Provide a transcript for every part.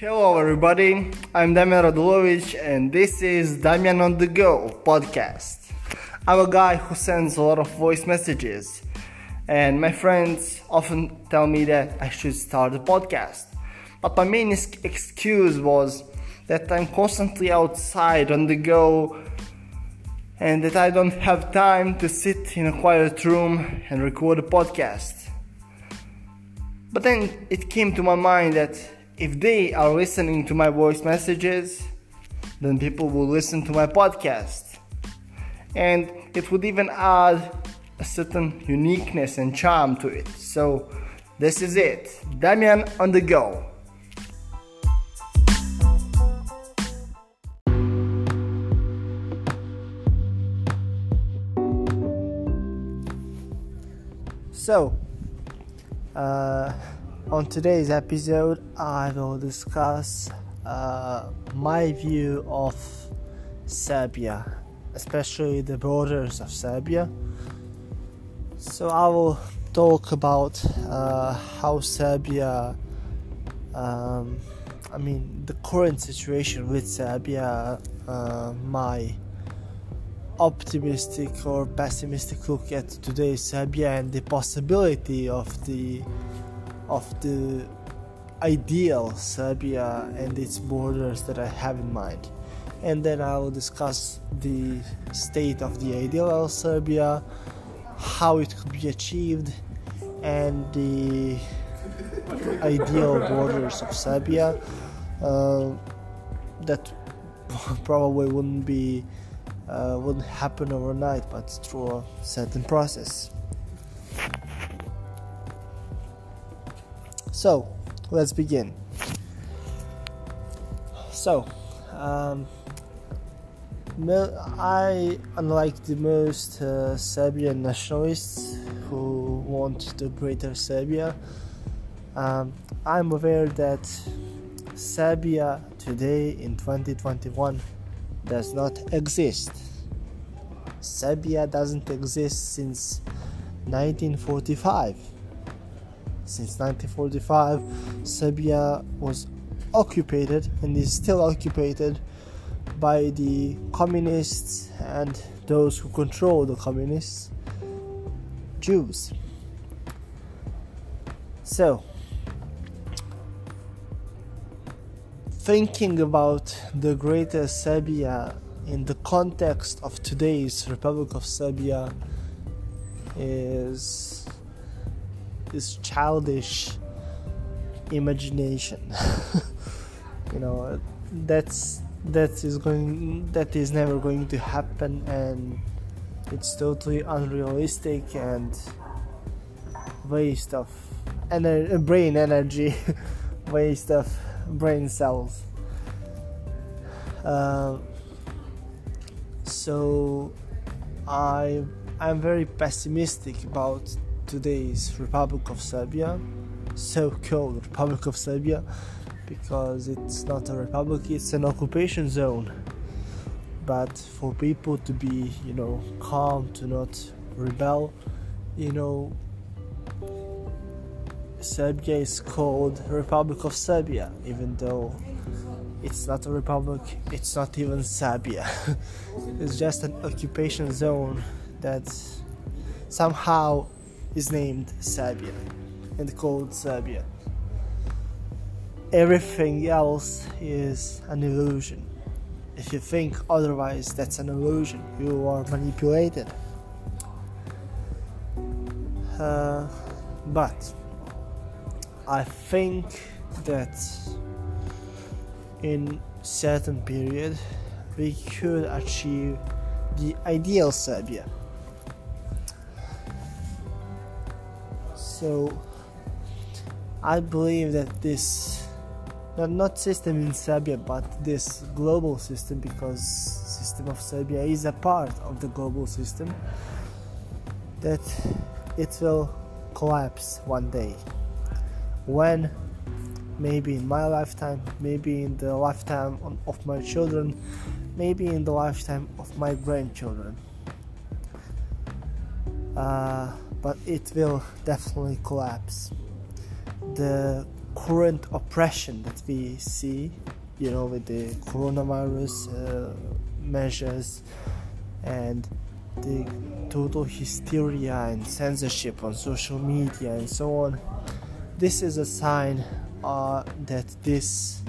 Hello, everybody. I'm Damian Radulovic, and this is Damian on the Go podcast. I'm a guy who sends a lot of voice messages, and my friends often tell me that I should start a podcast. But my main excuse was that I'm constantly outside on the go and that I don't have time to sit in a quiet room and record a podcast. But then it came to my mind that if they are listening to my voice messages, then people will listen to my podcast. And it would even add a certain uniqueness and charm to it. So, this is it Damian on the go. So, uh, on today's episode, I will discuss uh, my view of Serbia, especially the borders of Serbia. So, I will talk about uh, how Serbia, um, I mean, the current situation with Serbia, uh, my optimistic or pessimistic look at today's Serbia and the possibility of the of the ideal Serbia and its borders that I have in mind. And then I will discuss the state of the ideal Serbia, how it could be achieved, and the ideal borders of Serbia uh, that probably wouldn't be uh, wouldn't happen overnight but through a certain process. So, let's begin. So, um, I, unlike the most uh, Serbian nationalists who want the greater Serbia, um, I'm aware that Serbia today in 2021 does not exist. Serbia doesn't exist since 1945 since 1945, Serbia was occupied and is still occupied by the communists and those who control the communists, Jews. So, thinking about the greater Serbia in the context of today's Republic of Serbia is this childish imagination. You know that's that is going that is never going to happen and it's totally unrealistic and waste of ener- brain energy waste of brain cells. Uh, so i i'm very pessimistic about today's Republic of Serbia, so called Republic of Serbia, because it's not a republic, it's an occupation zone. But for people to be, you know, calm, to not rebel, you know, Serbia is called Republic of Serbia, even though it's not a republic, it's not even Serbia. it's just an occupation zone that somehow is named Serbia and called Serbia. Everything else is an illusion. If you think otherwise, that's an illusion. You are manipulated. Uh, but I think that in certain period we could achieve the ideal Serbia So I believe that this not, not system in Serbia but this global system because system of Serbia is a part of the global system that it will collapse one day. When maybe in my lifetime maybe in the lifetime of my children maybe in the lifetime of my grandchildren. Uh, but it will definitely collapse. The current oppression that we see, you know, with the coronavirus uh, measures and the total hysteria and censorship on social media and so on, this is a sign uh, that this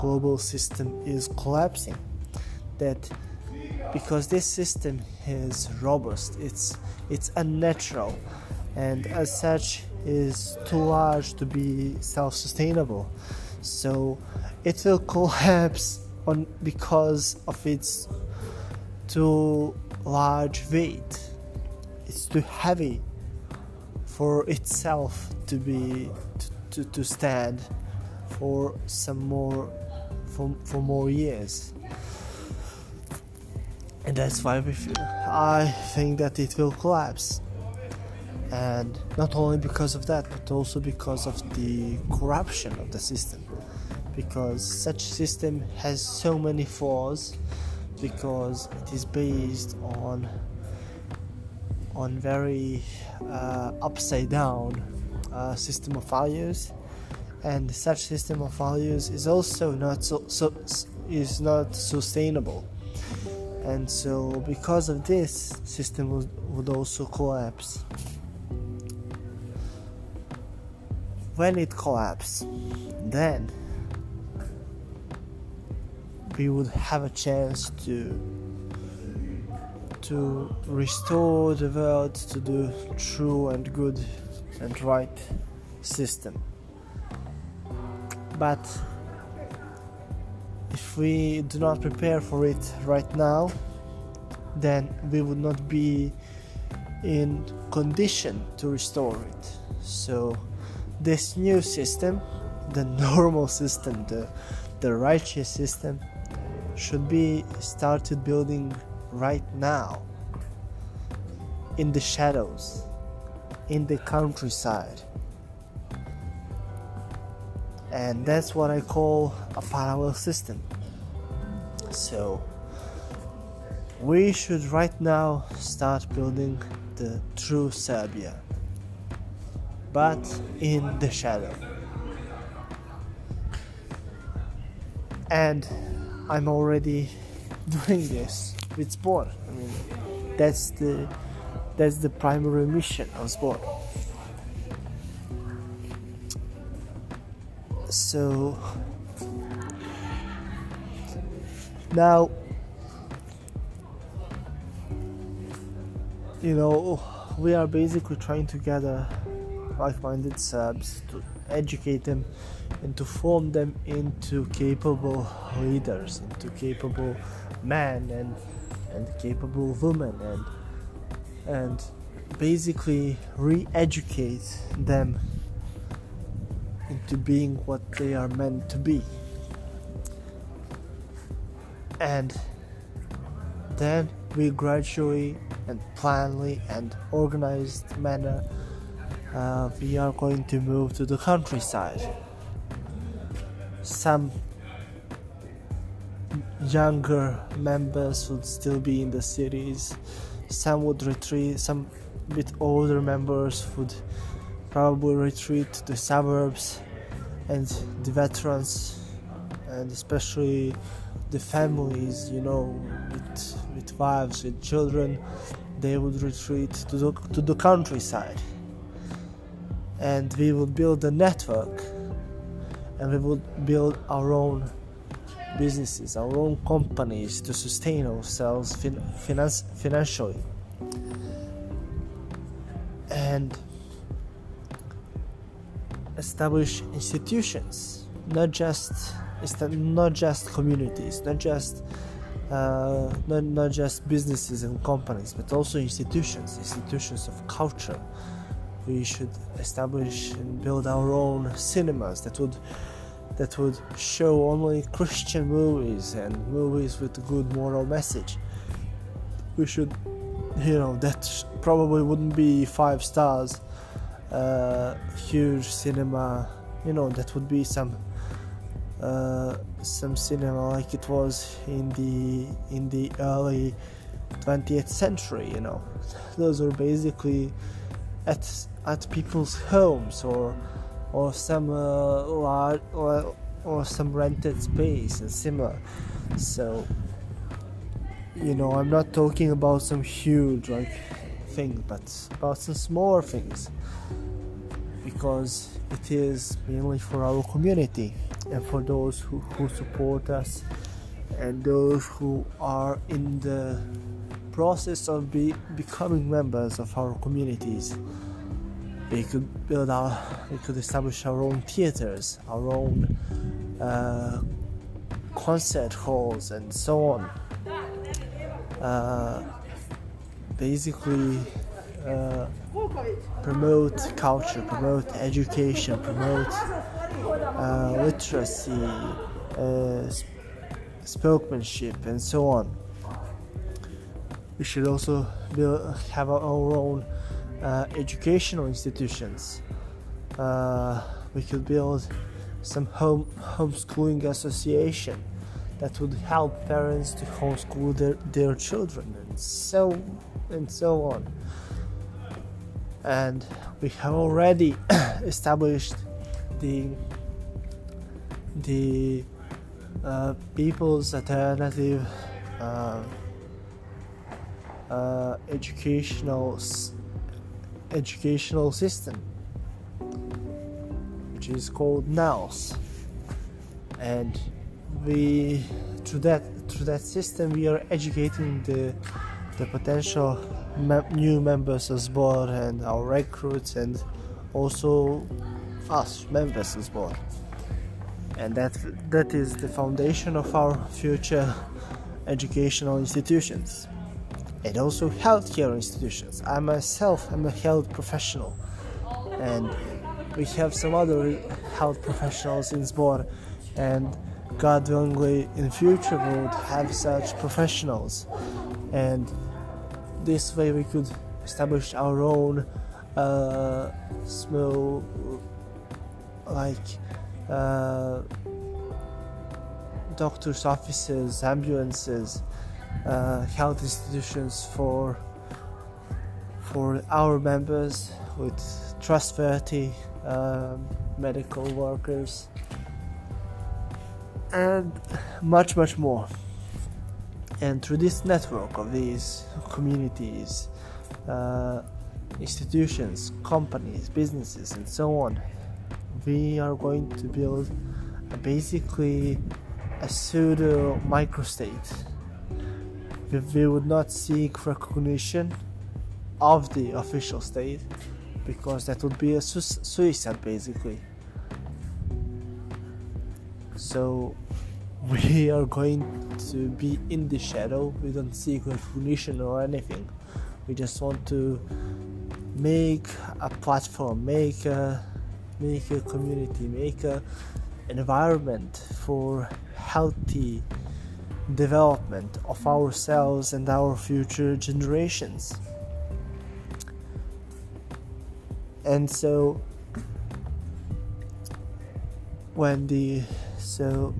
global system is collapsing. That because this system is robust, it's it's unnatural, and as such is too large to be self-sustainable. So it will collapse on because of its too large weight. It's too heavy for itself to be to, to, to stand for some more for, for more years and that's why we feel, I think that it will collapse. And not only because of that but also because of the corruption of the system. Because such system has so many flaws because it is based on on very uh, upside down uh, system of values. And such system of values is also not so, so is not sustainable and so because of this system would, would also collapse. When it collapses then we would have a chance to to restore the world to the true and good and right system. But if we do not prepare for it right now then we would not be in condition to restore it. So this new system the normal system the the righteous system should be started building right now. In the shadows in the countryside. And that's what I call a parallel system. So we should right now start building the true Serbia, but in the shadow. And I'm already doing this with Zbor. I mean, that's the that's the primary mission of Zbor. so now you know we are basically trying to gather like-minded Serbs to educate them and to form them into capable leaders, into capable men and and capable women and and basically re-educate them into being what they are meant to be. And then we gradually and planly and organized manner uh, we are going to move to the countryside. Some younger members would still be in the cities. Some would retreat. Some bit older members would probably retreat to the suburbs and the veterans and especially the families you know with with wives with children they would retreat to the, to the countryside. And we would build a network and we would build our own businesses our own companies to sustain ourselves fin- finance- financially. And establish institutions, not just not just communities, not just uh, not, not just businesses and companies, but also institutions, institutions of culture. We should establish and build our own cinemas that would that would show only Christian movies and movies with a good moral message. We should, you know, that probably wouldn't be five stars uh, huge cinema you know that would be some uh, some cinema like it was in the in the early 20th century you know. Those are basically at at people's homes or or some uh, large or, or some rented space and similar so you know i'm not talking about some huge like thing but about some smaller things because it is mainly for our community and for those who, who support us and those who are in the process of be, becoming members of our communities. We could build our we could establish our own theaters our own uh, concert halls and so on. Uh, basically uh, promote culture promote education promote uh, literacy uh, spokesmanship and so on we should also build, have our own uh, educational institutions. Uh, we could build some home homeschooling association that would help parents to homeschool their, their children and so and so on. And we have already established the the uh, people's alternative uh, uh, educational educational system, which is called NAOS, and we through that through that system we are educating the the potential me- new members of Zbor and our recruits and also us members of Zbor. And that that is the foundation of our future educational institutions. And also healthcare institutions. I myself am a health professional, and we have some other health professionals in Zbor, and God willingly in future we would have such professionals, and this way we could establish our own uh, small, like. Uh, doctors' offices, ambulances, uh, health institutions for for our members with trustworthy um, medical workers and much much more and through this network of these communities uh, institutions companies businesses and so on we are going to build a basically a pseudo microstate we would not seek recognition of the official state because that would be a su- suicide basically. So we are going to be in the shadow. We don't seek recognition or anything. We just want to make a platform, make a make a community, make a environment for healthy development of ourselves and our future generations. And so when the so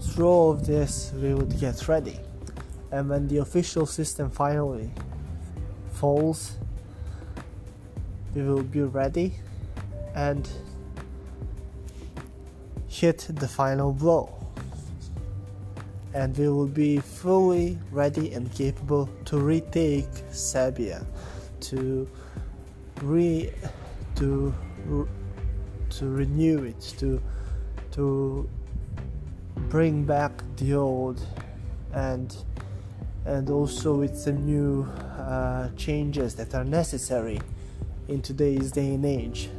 through all of this we would get ready. And when the official system finally falls we will be ready and hit the final blow. And we will be fully ready and capable to retake Serbia, to re to to renew it, to to bring back the old, and and also with some new uh, changes that are necessary in today's day and age,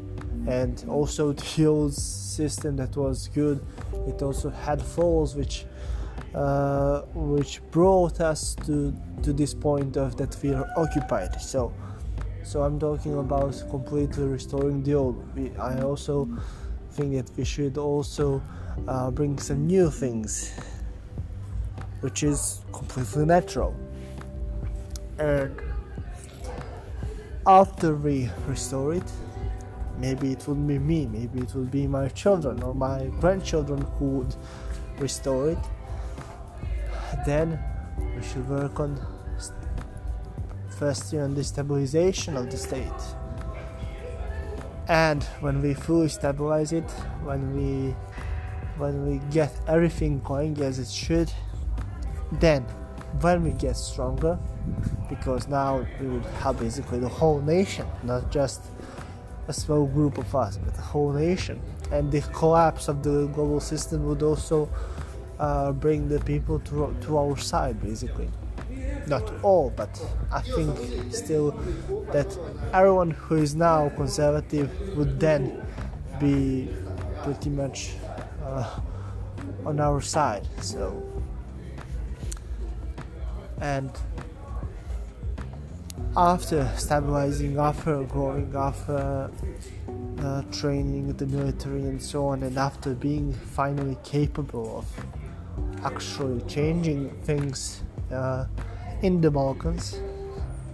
and also the old system that was good, it also had flaws which uh, which brought us to to this point of that we are occupied. So, so I'm talking about completely restoring the old. We, I also think that we should also uh, bring some new things, which is completely natural. And after we restore it, maybe it would be me, maybe it would be my children or my grandchildren who would restore it then we should work on firstly on the stabilization of the state and when we fully stabilize it when we when we get everything going as it should then when we get stronger because now we would have basically the whole nation not just a small group of us but the whole nation. And the collapse of the global system would also uh, bring the people to, to our side basically. Not all but i think still that everyone who is now conservative would then be pretty much uh, on our side so. And after stabilizing, after growing, after uh, training the military and so on, and after being finally capable of actually changing things uh, in the Balkans,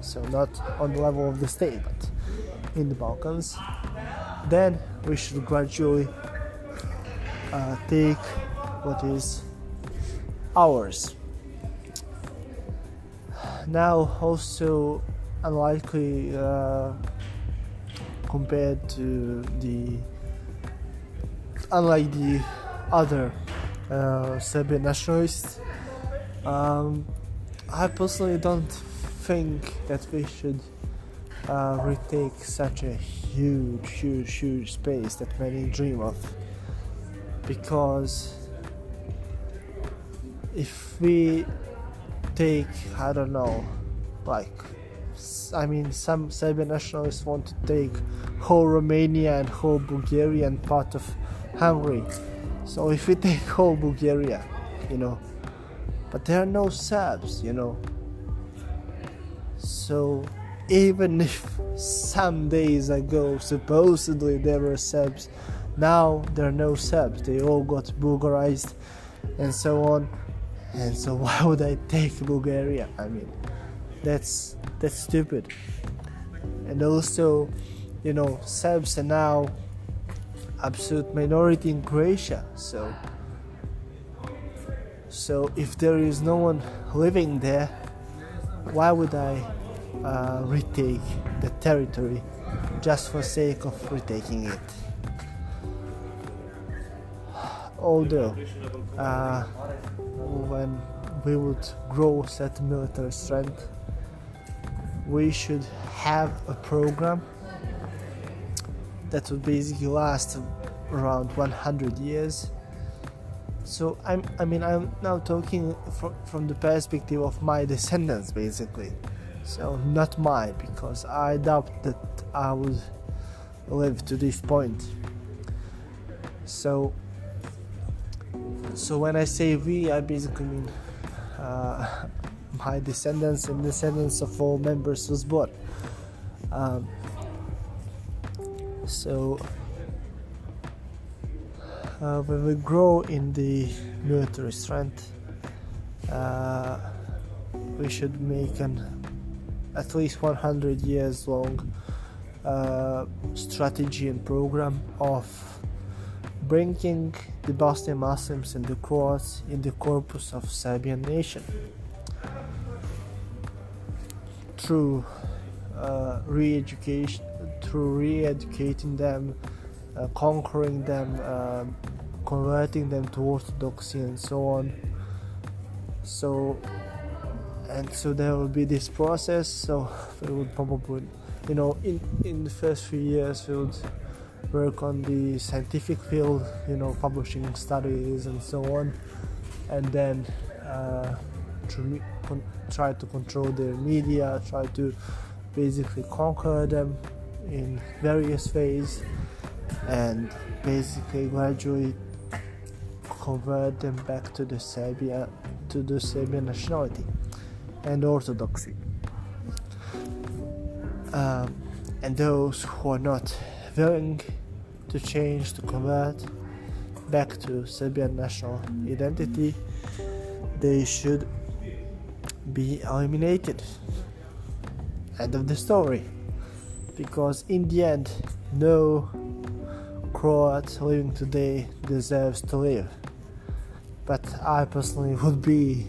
so not on the level of the state, but in the Balkans, then we should gradually uh, take what is ours now also unlikely uh, compared to the unlike the other uh, Serbian nationalists. Um, I personally don't think that we should uh, retake such a huge, huge, huge space that many dream of. Because if we take, I don't know, like I mean, some Serbian nationalists want to take whole Romania and whole Bulgaria and part of Hungary. So if we take whole Bulgaria, you know, but there are no Serbs, you know. So even if some days ago supposedly there were Serbs, now there are no Serbs. They all got Bulgarized and so on. And so why would I take Bulgaria? I mean, that's that's stupid. And also, you know, Serbs are now absolute minority in Croatia. So, so if there is no one living there, why would I uh, retake the territory just for sake of retaking it? Although, uh, when we would grow set military strength we should have a program that would basically last around 100 years. So I'm, i mean i'm now talking from, from the perspective of my descendants basically. So not mine because i doubt that i would live to this point. So so when i say we i basically mean uh, my descendants and descendants of all members was born. Um, so uh, when we grow in the military strength, uh, we should make an at least 100 years long uh, strategy and program of bringing the Bosnian Muslims and the Croats in the corpus of Serbian nation through uh, re-education, through re-educating them, uh, conquering them, uh, converting them to orthodoxy, and so on. So, and so there will be this process. So we would probably, you know, in in the first few years, we would work on the scientific field, you know, publishing studies and so on, and then. Uh, try to control their media, try to basically conquer them in various ways, and basically gradually convert them back to the Serbia to the Serbian nationality and orthodoxy. Um, and those who are not willing to change to convert back to Serbian national identity, they should be eliminated. End of the story. Because in the end, no Croat living today deserves to live. But I personally would be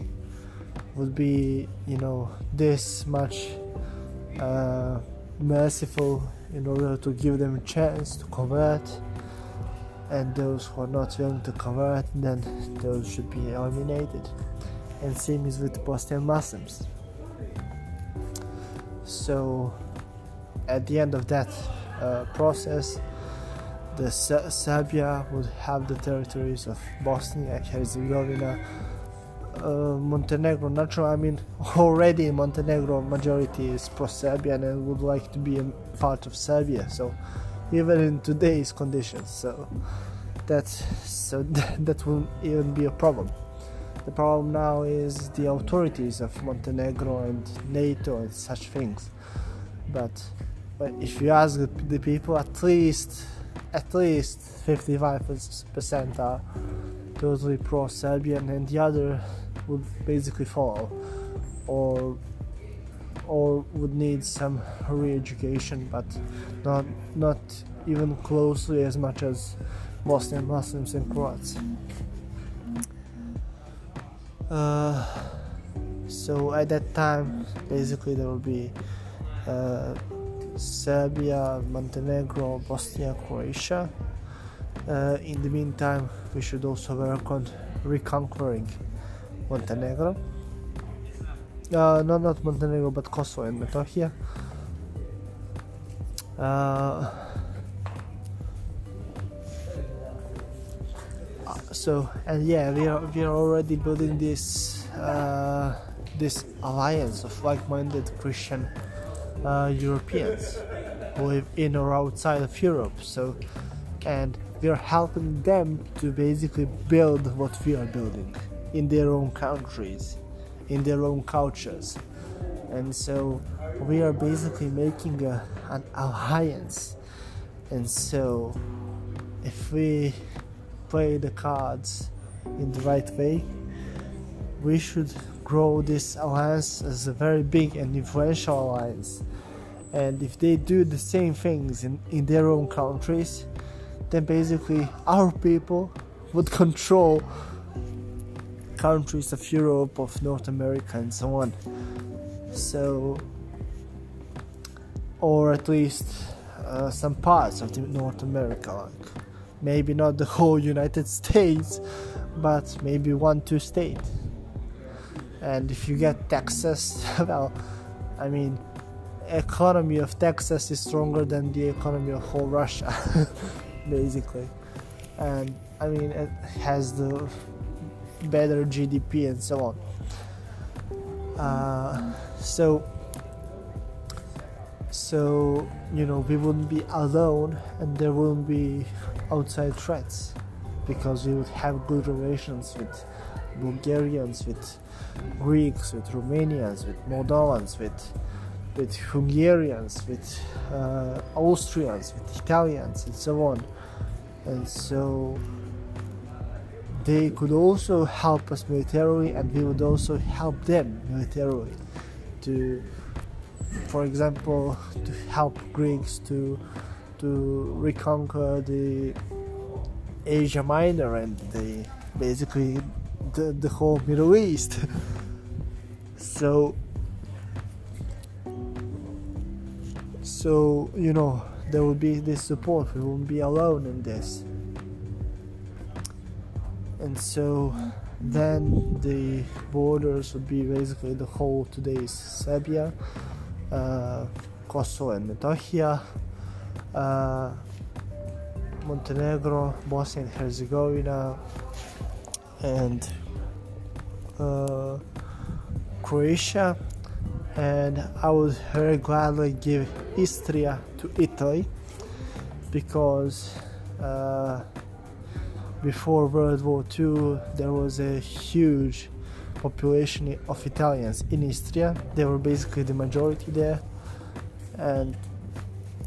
would be you know this much uh, merciful in order to give them a chance to convert. And those who are not willing to convert then those should be eliminated. And same is with Bosnian Muslims. So at the end of that uh, process the Serbia would have the territories of Bosnia and Herzegovina uh, Montenegro naturally I mean already in Montenegro majority is pro-Serbian and would like to be a part of Serbia so even in today's conditions so that so that will even be a problem. The problem now is the authorities of Montenegro and NATO and such things but but if you ask the people at least at least 55% are totally pro-Serbian and the other would basically fall or or would need some re-education but not not even closely as much as Bosnian Muslims and Croats. Uh, so at that time, basically there will be uh, Serbia, Montenegro, Bosnia, Croatia. Uh, in the meantime, we should also work on reconquering Montenegro. Uh, no, not Montenegro, but Kosovo and Metohija. Uh, so and yeah, we are we are already building this uh, this alliance of like-minded Christian uh, Europeans who live in or outside of Europe. So and we are helping them to basically build what we are building in their own countries, in their own cultures. And so we are basically making a, an alliance. And so if we play the cards in the right way, we should grow this alliance as a very big and influential alliance. And if they do the same things in, in their own countries, then basically our people would control countries of Europe, of North America, and so on. So, or at least uh, some parts of North America, like maybe not the whole United States, but maybe one, two states. And if you get Texas, well, I mean, economy of Texas is stronger than the economy of whole Russia, basically. And I mean, it has the better GDP and so on. Uh, so, so you know, we wouldn't be alone, and there wouldn't be outside threats because we would have good relations with Bulgarians, with Greeks, with Romanians, with Moldovans, with with Hungarians, with uh, Austrians, with Italians, and so on. And so they could also help us militarily and we would also help them militarily to for example to help Greeks to to reconquer the Asia Minor and the basically the, the whole Middle East. So so you know there will be this support we won't be alone in this and so then the borders would be basically the whole today's Serbia, uh, Kosovo and Metohija, uh, Montenegro, Bosnia and Herzegovina, and uh, Croatia. And I would very gladly give Istria to Italy because uh, before World War II, there was a huge population of Italians in Istria. They were basically the majority there, and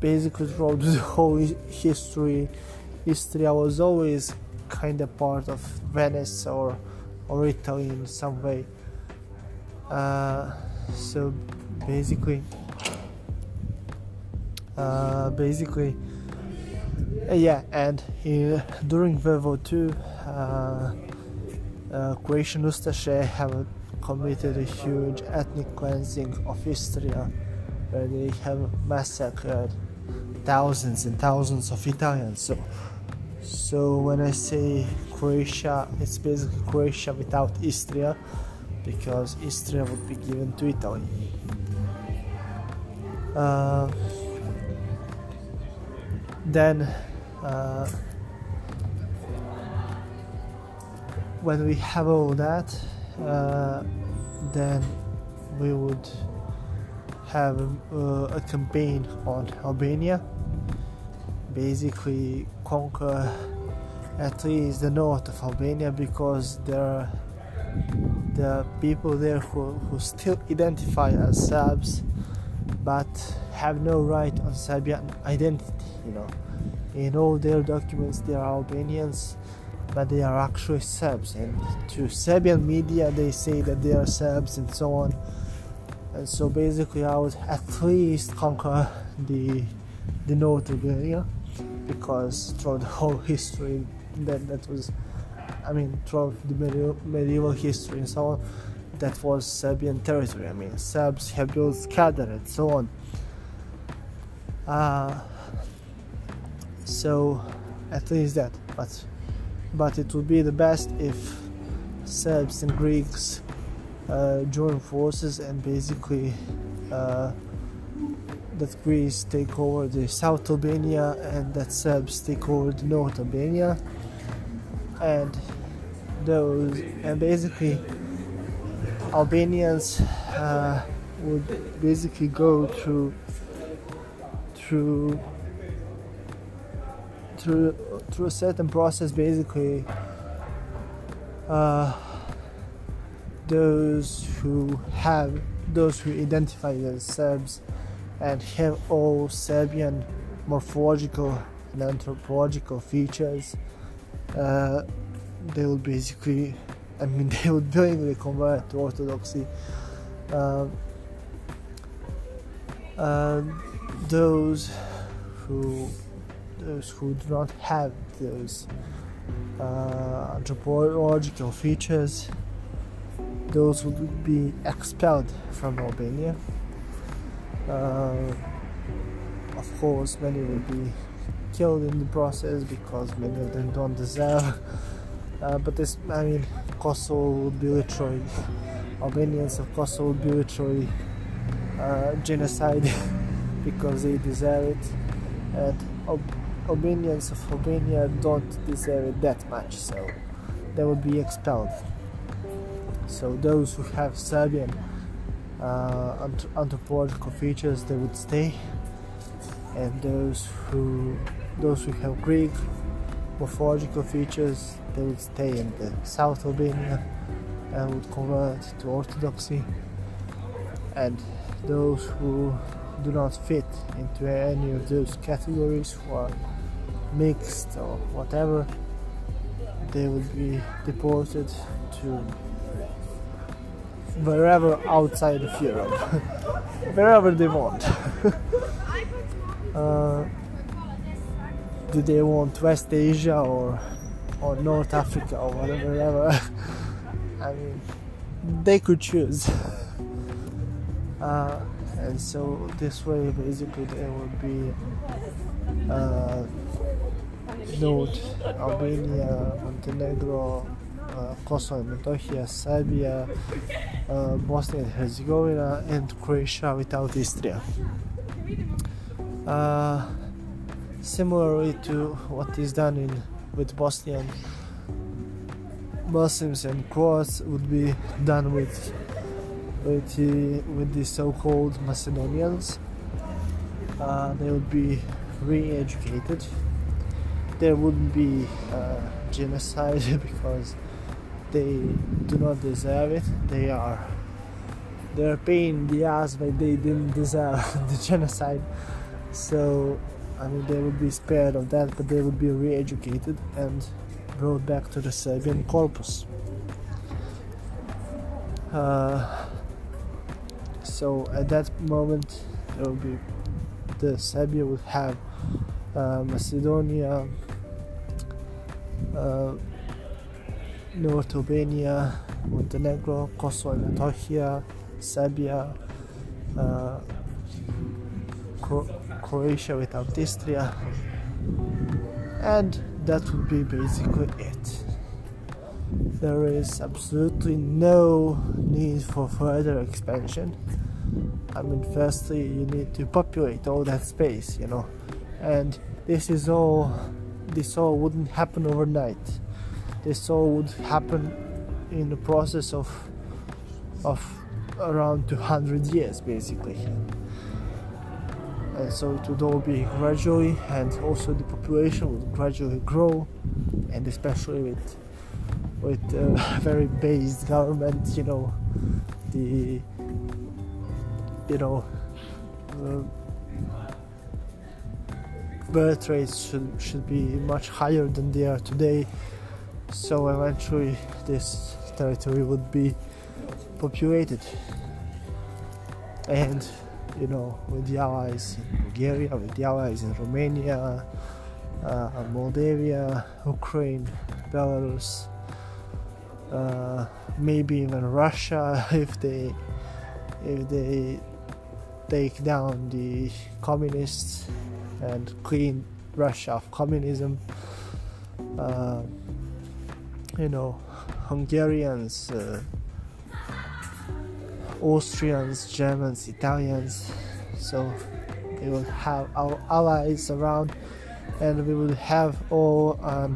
basically throughout the whole history, Istria was always kind of part of Venice or or Italy in some way. Uh, so basically, uh, basically yeah, and during World War II, uh, uh, Croatian Ustaše have committed a huge ethnic cleansing of Istria, where they have massacred thousands and thousands of Italians. So, so when I say Croatia, it's basically Croatia without Istria, because Istria would be given to Italy. Uh, then uh, when we have all that uh, then we would have uh, a campaign on Albania. Basically conquer at least the north of Albania because there are people there who, who still identify as Serbs but have no right on Serbian identity you know in all their documents they are Albanians but they are actually Serbs. And to Serbian media they say that they are Serbs and so on. And so basically I would at least conquer the the North Albania because throughout the whole history that that was I mean throughout the medieval, medieval history and so on that was Serbian territory. I mean Serbs have built Skadar and so on. Uh, so at least that but but it would be the best if Serbs and Greeks uh, join forces and basically uh, that Greece take over the South Albania and that Serbs take over the North Albania. And those and basically Albanians uh, would basically go through through through through a certain process basically uh, those who have those who identify as Serbs and have all Serbian morphological and anthropological features uh, they will basically I mean they would willingly convert to Orthodoxy. Uh, those who those who do not have those uh, anthropological features, those would be expelled from Albania. Uh, of course, many will be killed in the process because many of them don't deserve. Uh, but this, I mean, Kosovo would be literally Albanians of Kosovo would be literally uh, genocide because they deserve it, and Albanians of Albania don't deserve it that much, so they will be expelled. So those who have Serbian uh, anthropological features, they would stay, and those who those who have Greek morphological features, they would stay in the South Albania and would convert to Orthodoxy, and those who do not fit into any of those categories who are mixed or whatever they will be deported to wherever outside of Europe. Wherever they want. Uh, do they want West Asia or or North Africa or whatever, whatever. I mean they could choose. Uh, and so this way basically there would be uh, North Albania, Montenegro, uh, Kosovo Metohija, Serbia, uh, Bosnia and Herzegovina, and Croatia without Istria. Uh, similarly to what is done in with Bosnian Muslims and Croats would be done with with the, with the so-called Macedonians. Uh, they would be re-educated. There wouldn't be uh, genocide because they do not deserve it. They are they're paying the ass, but they didn't deserve the genocide. So I mean, they would be spared of that, but they would be re-educated and brought back to the Serbian corpus. Uh, so at that moment, there will be the Serbia would have uh, Macedonia, uh, North Albania, Montenegro, Kosovo and Serbia, uh, Cro- Croatia without Istria, and that would be basically it. There is absolutely no need for further expansion. I mean, firstly, you need to populate all that space, you know, and this is all. This all wouldn't happen overnight. This all would happen in the process of of around 200 years, basically and so it would all be gradually and also the population would gradually grow and especially with with uh, a very based government you know the you know birth rates should should be much higher than they are today. So eventually this territory would be populated. And you know, with the allies in Bulgaria, with the allies in Romania, uh, Moldavia, Ukraine, Belarus, uh, maybe even Russia if they if they take down the communists and clean Russia of communism. Uh, you know, Hungarians. Uh, Austrians, Germans, Italians. So we will have our allies around and we will have all a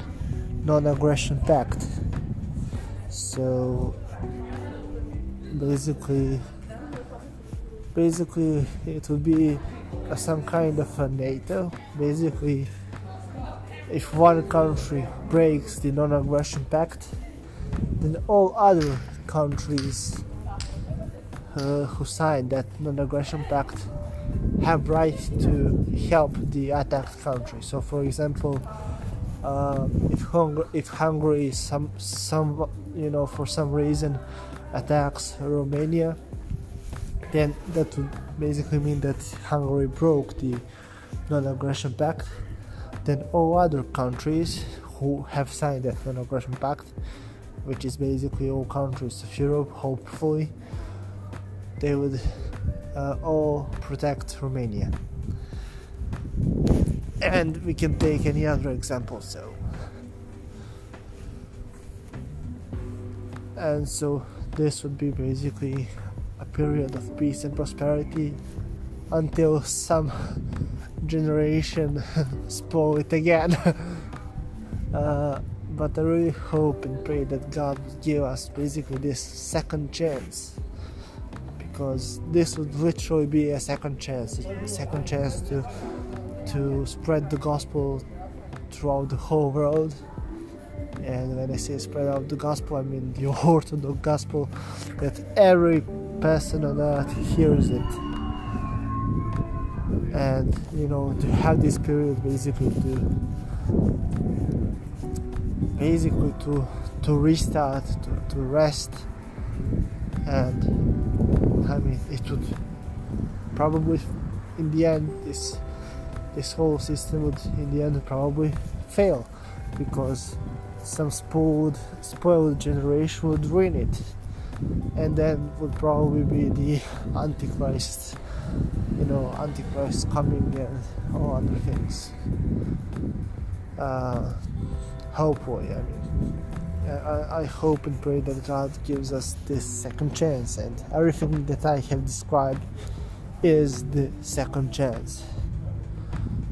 non-aggression pact. So basically basically it would be some kind of a NATO. Basically if one country breaks the non-aggression pact then all other countries uh, who signed that non-aggression pact have right to help the attacked country. So, for example, uh, if, Hung- if Hungary some some you know for some reason attacks Romania, then that would basically mean that Hungary broke the non-aggression pact. Then all other countries who have signed that non-aggression pact, which is basically all countries of Europe, hopefully, they would uh, all protect Romania. And we can take any other example, so. And so this would be basically a period of peace and prosperity until some generation spoil it again. uh, but I really hope and pray that God would give us basically this second chance because this would literally be a second chance, a second chance to to spread the gospel throughout the whole world. And when I say spread out the gospel, I mean the Orthodox gospel that every person on earth hears it. And you know, to have this period basically to basically to to restart, to, to rest and I mean, it would probably, in the end, this this whole system would, in the end, probably fail because some spoiled spoiled generation would ruin it, and then would probably be the Antichrist, you know, Antichrist coming and all other things. Uh, hopefully, I mean. I, I hope and pray that God gives us this second chance, and everything that I have described is the second chance.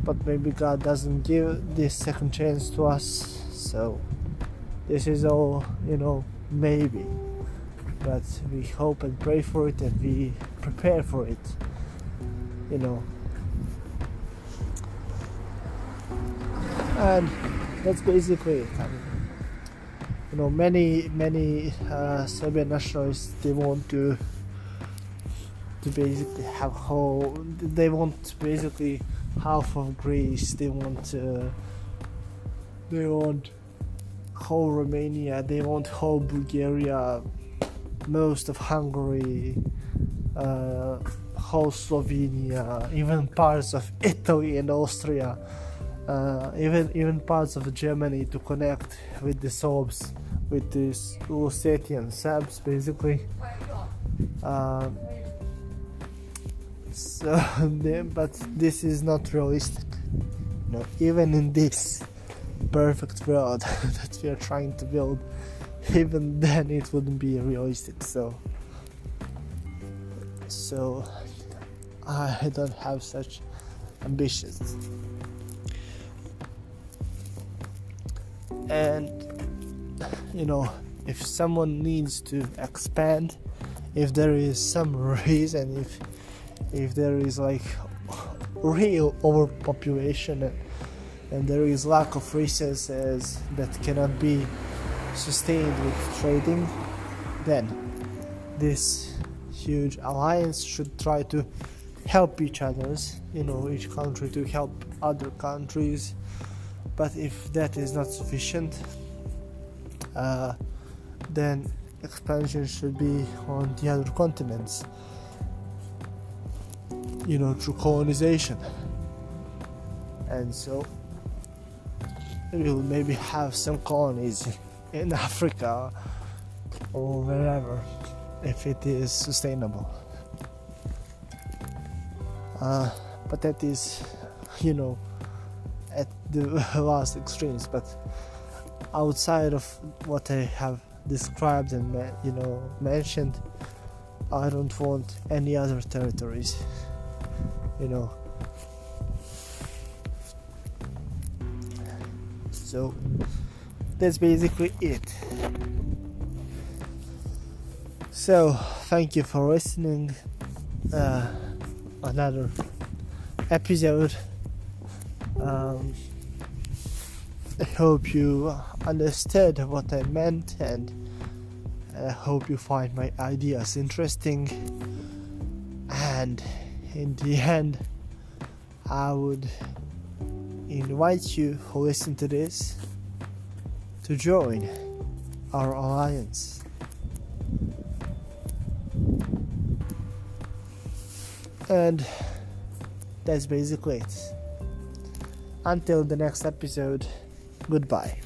But maybe God doesn't give this second chance to us, so this is all, you know, maybe. But we hope and pray for it and we prepare for it, you know. And that's basically it. I mean, you know many many uh, Serbian nationalists they want to to basically have whole they want basically half of Greece they want uh, they want whole Romania they want whole Bulgaria most of Hungary uh, whole Slovenia even parts of Italy and Austria uh, even even parts of Germany to connect with the Serbs with these Lusatian Serbs basically. Uh, So, but this is not realistic. No, even in this perfect world that we are trying to build, even then it wouldn't be realistic. So, so I don't have such ambitions. And you know, if someone needs to expand, if there is some reason, if if there is like real overpopulation and, and there is lack of resources that cannot be sustained with trading, then this huge alliance should try to help each others you know each country to help other countries. But if that is not sufficient uh, then expansion should be on the other continents you know through colonization. And so we'll maybe have some colonies in africa or wherever if it is sustainable. Uh, but that is, you know, at the last extremes. But outside of what I have described and you know mentioned, I don't want any other territories. You know. So that's basically it. So, thank you for listening. Uh, another episode. Um, I hope you understood what I meant, and I hope you find my ideas interesting. And in the end, I would invite you to listen to this to join our alliance. And that's basically it. Until the next episode, goodbye.